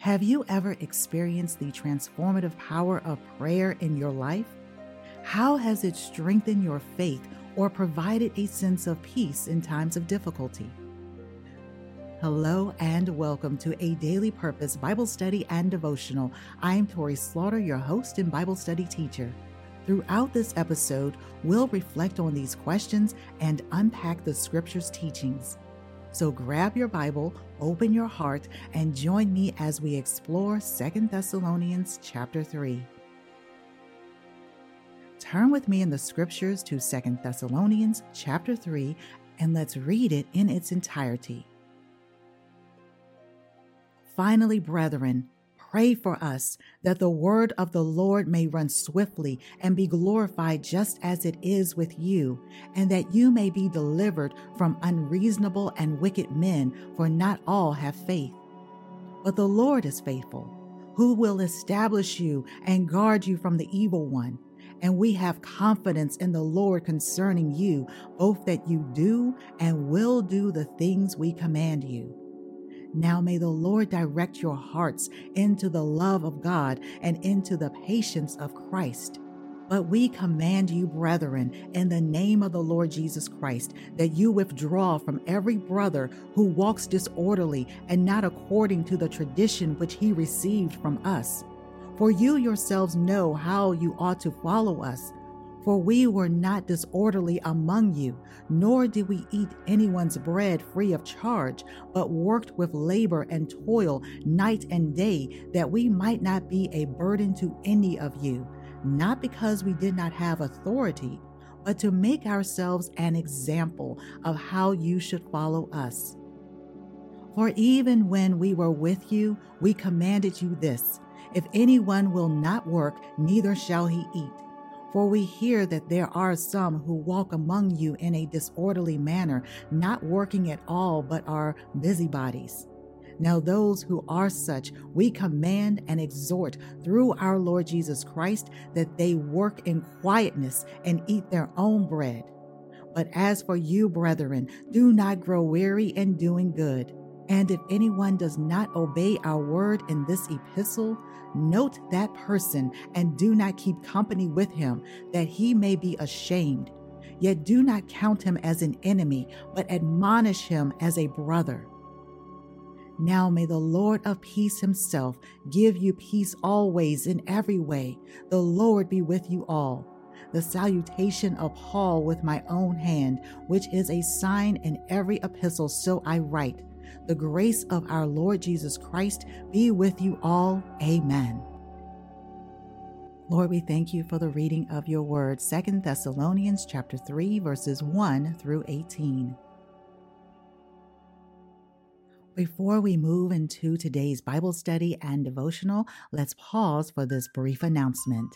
Have you ever experienced the transformative power of prayer in your life? How has it strengthened your faith or provided a sense of peace in times of difficulty? Hello and welcome to a Daily Purpose Bible Study and Devotional. I'm Torrie Slaughter, your host and Bible study teacher. Throughout this episode, we'll reflect on these questions and unpack the scripture's teachings. So grab your Bible, open your heart, and join me as we explore 2 Thessalonians chapter 3. Turn with me in the scriptures to 2 Thessalonians chapter 3 and let's read it in its entirety. Finally, brethren, pray for us that the word of the Lord may run swiftly and be glorified just as it is with you, and that you may be delivered from unreasonable and wicked men, for not all have faith. But the Lord is faithful, who will establish you and guard you from the evil one. And we have confidence in the Lord concerning you, both that you do and will do the things we command you. Now may the Lord direct your hearts into the love of God and into the patience of Christ. But we command you, brethren, in the name of the Lord Jesus Christ, that you withdraw from every brother who walks disorderly and not according to the tradition which he received from us. For you yourselves know how you ought to follow us for we were not disorderly among you, nor did we eat anyone's bread free of charge, but worked with labor and toil night and day, that we might not be a burden to any of you, not because we did not have authority, but to make ourselves an example of how you should follow us. For even when we were with you, we commanded you this if anyone will not work, neither shall he eat. For we hear that there are some who walk among you in a disorderly manner, not working at all, but are busybodies. Now, those who are such, we command and exhort through our Lord Jesus Christ that they work in quietness and eat their own bread. But as for you, brethren, do not grow weary in doing good. And if anyone does not obey our word in this epistle, note that person and do not keep company with him, that he may be ashamed. Yet do not count him as an enemy, but admonish him as a brother. Now may the Lord of peace himself give you peace always in every way. The Lord be with you all. The salutation of Paul with my own hand, which is a sign in every epistle, so I write. The grace of our Lord Jesus Christ be with you all. Amen. Lord, we thank you for the reading of your word, 2 Thessalonians chapter 3 verses 1 through 18. Before we move into today's Bible study and devotional, let's pause for this brief announcement.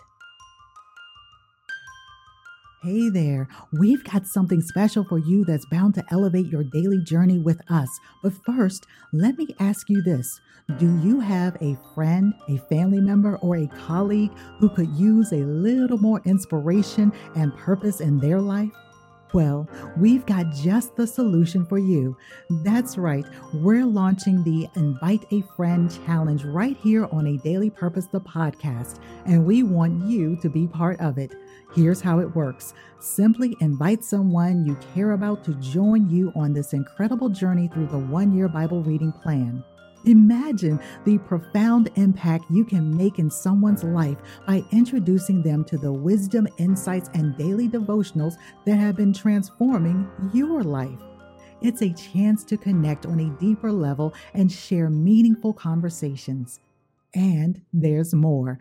Hey there, we've got something special for you that's bound to elevate your daily journey with us. But first, let me ask you this Do you have a friend, a family member, or a colleague who could use a little more inspiration and purpose in their life? Well, we've got just the solution for you. That's right, we're launching the Invite a Friend Challenge right here on A Daily Purpose, the podcast, and we want you to be part of it. Here's how it works simply invite someone you care about to join you on this incredible journey through the one year Bible reading plan. Imagine the profound impact you can make in someone's life by introducing them to the wisdom, insights, and daily devotionals that have been transforming your life. It's a chance to connect on a deeper level and share meaningful conversations. And there's more.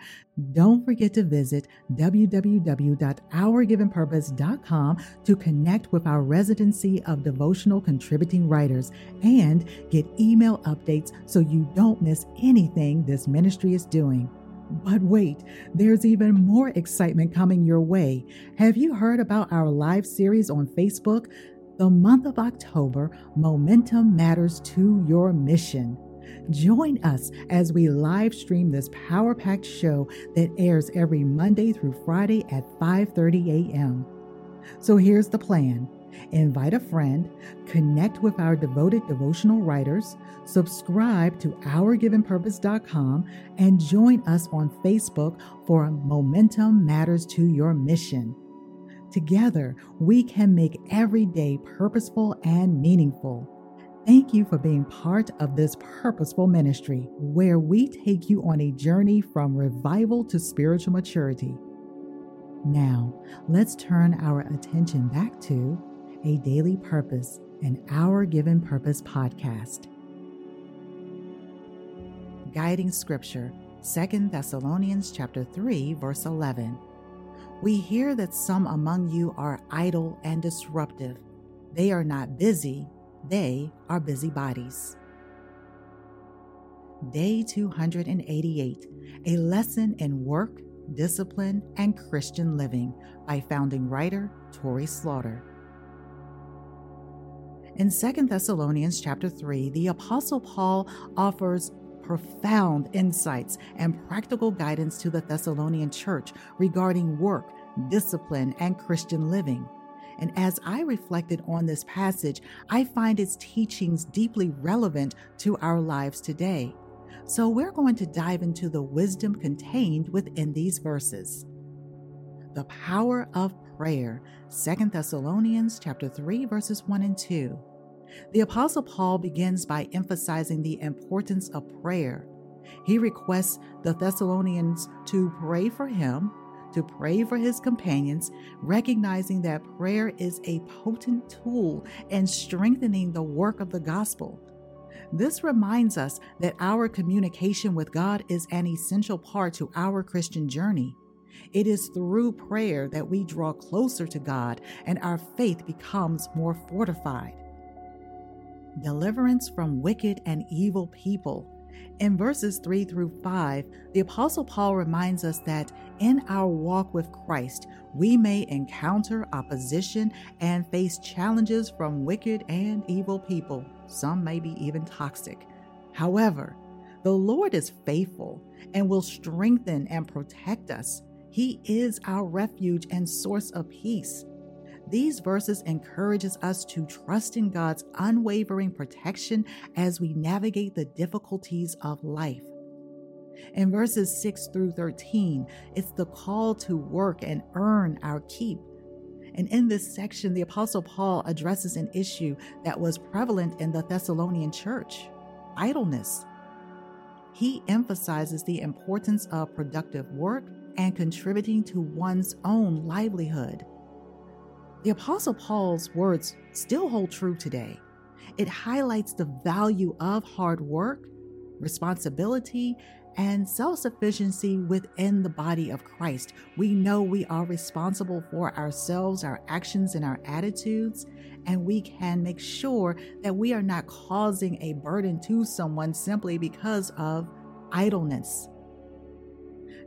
Don't forget to visit www.ourgivenpurpose.com to connect with our residency of devotional contributing writers and get email updates so you don't miss anything this ministry is doing. But wait, there's even more excitement coming your way. Have you heard about our live series on Facebook? The month of October, Momentum Matters to Your Mission. Join us as we live stream this power packed show that airs every Monday through Friday at 5:30 a.m. So here's the plan. Invite a friend, connect with our devoted devotional writers, subscribe to OurGivenPurpose.com, and join us on Facebook for Momentum Matters to Your Mission. Together, we can make every day purposeful and meaningful. Thank you for being part of this purposeful ministry where we take you on a journey from revival to spiritual maturity. Now, let's turn our attention back to a daily purpose and our given purpose podcast. Guiding scripture, 2 Thessalonians chapter 3 verse 11. We hear that some among you are idle and disruptive. They are not busy, they are busybodies. Day 288 A Lesson in Work, Discipline, and Christian Living by founding writer Torrie Slaughter. In 2 Thessalonians chapter 3, the apostle Paul offers profound insights and practical guidance to the Thessalonian church regarding work, discipline, and Christian living. And as I reflected on this passage, I find its teachings deeply relevant to our lives today. So we're going to dive into the wisdom contained within these verses. The power of prayer, 2 Thessalonians chapter 3 verses 1 and 2. The apostle Paul begins by emphasizing the importance of prayer. He requests the Thessalonians to pray for him to pray for his companions, recognizing that prayer is a potent tool in strengthening the work of the gospel. This reminds us that our communication with God is an essential part to our Christian journey. It is through prayer that we draw closer to God and our faith becomes more fortified. Deliverance from wicked and evil people. In verses 3 through 5, the Apostle Paul reminds us that in our walk with Christ, we may encounter opposition and face challenges from wicked and evil people. Some may be even toxic. However, the Lord is faithful and will strengthen and protect us. He is our refuge and source of peace. These verses encourages us to trust in God's unwavering protection as we navigate the difficulties of life. In verses 6 through 13, it's the call to work and earn our keep. And in this section, the Apostle Paul addresses an issue that was prevalent in the Thessalonian church idleness. He emphasizes the importance of productive work and contributing to one's own livelihood. The Apostle Paul's words still hold true today. It highlights the value of hard work, responsibility, and self sufficiency within the body of Christ. We know we are responsible for ourselves, our actions, and our attitudes, and we can make sure that we are not causing a burden to someone simply because of idleness.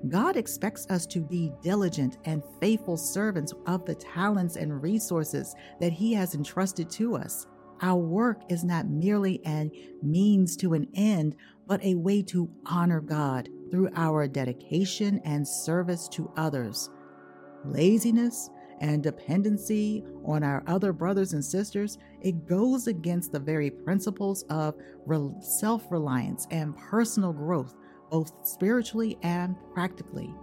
God expects us to be diligent and faithful servants of the talents and resources that He has entrusted to us. Our work is not merely a means to an end, but a way to honor God through our dedication and service to others. Laziness and dependency on our other brothers and sisters, it goes against the very principles of self reliance and personal growth both spiritually and practically.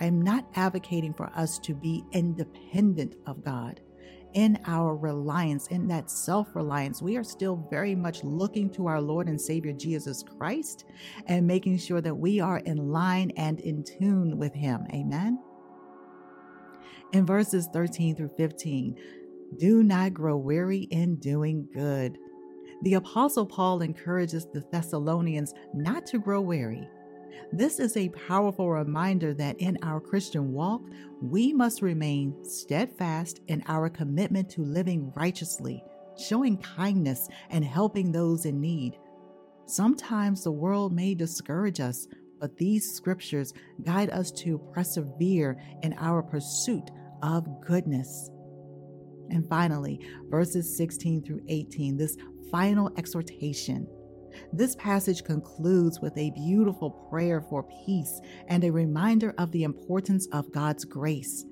I am not advocating for us to be independent of God. In our reliance, in that self reliance, we are still very much looking to our Lord and Savior Jesus Christ and making sure that we are in line and in tune with Him. Amen. In verses 13 through 15, do not grow weary in doing good. The Apostle Paul encourages the Thessalonians not to grow weary. This is a powerful reminder that in our Christian walk, we must remain steadfast in our commitment to living righteously, showing kindness, and helping those in need. Sometimes the world may discourage us, but these scriptures guide us to persevere in our pursuit of goodness. And finally, verses 16 through 18, this final exhortation this passage concludes with a beautiful prayer for peace and a reminder of the importance of God's grace.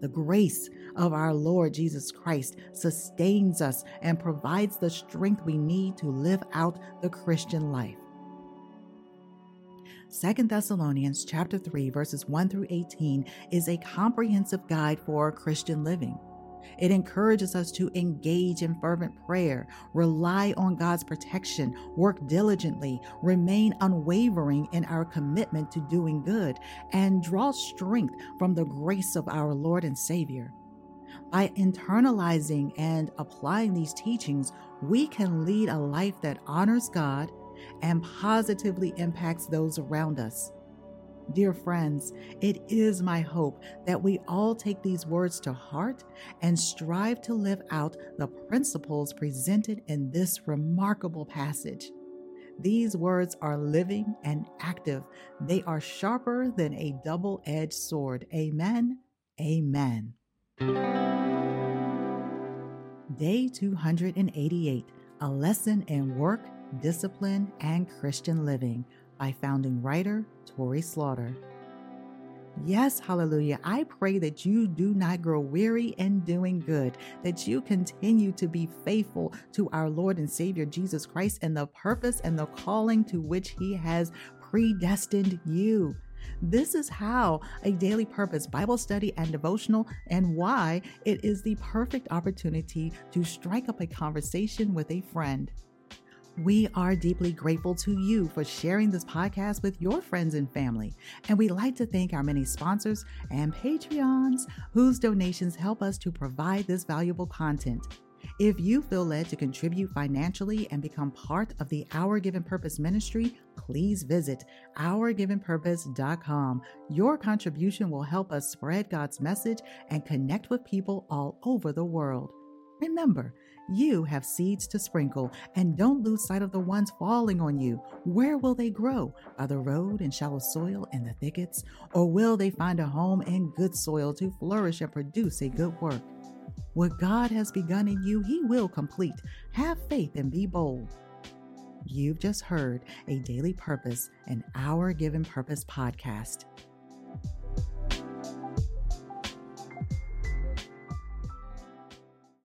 The grace of our Lord Jesus Christ sustains us and provides the strength we need to live out the Christian life. 2 Thessalonians chapter 3 verses 1 through 18 is a comprehensive guide for Christian living. It encourages us to engage in fervent prayer, rely on God's protection, work diligently, remain unwavering in our commitment to doing good, and draw strength from the grace of our Lord and Savior. By internalizing and applying these teachings, we can lead a life that honors God and positively impacts those around us. Dear friends, it is my hope that we all take these words to heart and strive to live out the principles presented in this remarkable passage. These words are living and active. They are sharper than a double edged sword. Amen. Amen. Day 288 A Lesson in Work, Discipline, and Christian Living by founding writer Torrie Slaughter. Yes, hallelujah. I pray that you do not grow weary in doing good, that you continue to be faithful to our Lord and Savior Jesus Christ and the purpose and the calling to which He has predestined you. This is how a daily purpose Bible study and devotional, and why it is the perfect opportunity to strike up a conversation with a friend. We are deeply grateful to you for sharing this podcast with your friends and family. And we'd like to thank our many sponsors and Patreons whose donations help us to provide this valuable content. If you feel led to contribute financially and become part of the Our Given Purpose ministry, please visit ourgivenpurpose.com. Your contribution will help us spread God's message and connect with people all over the world. Remember, you have seeds to sprinkle, and don't lose sight of the ones falling on you. Where will they grow? By the road in shallow soil in the thickets? Or will they find a home in good soil to flourish and produce a good work? What God has begun in you, He will complete. Have faith and be bold. You've just heard a daily purpose and our given purpose podcast.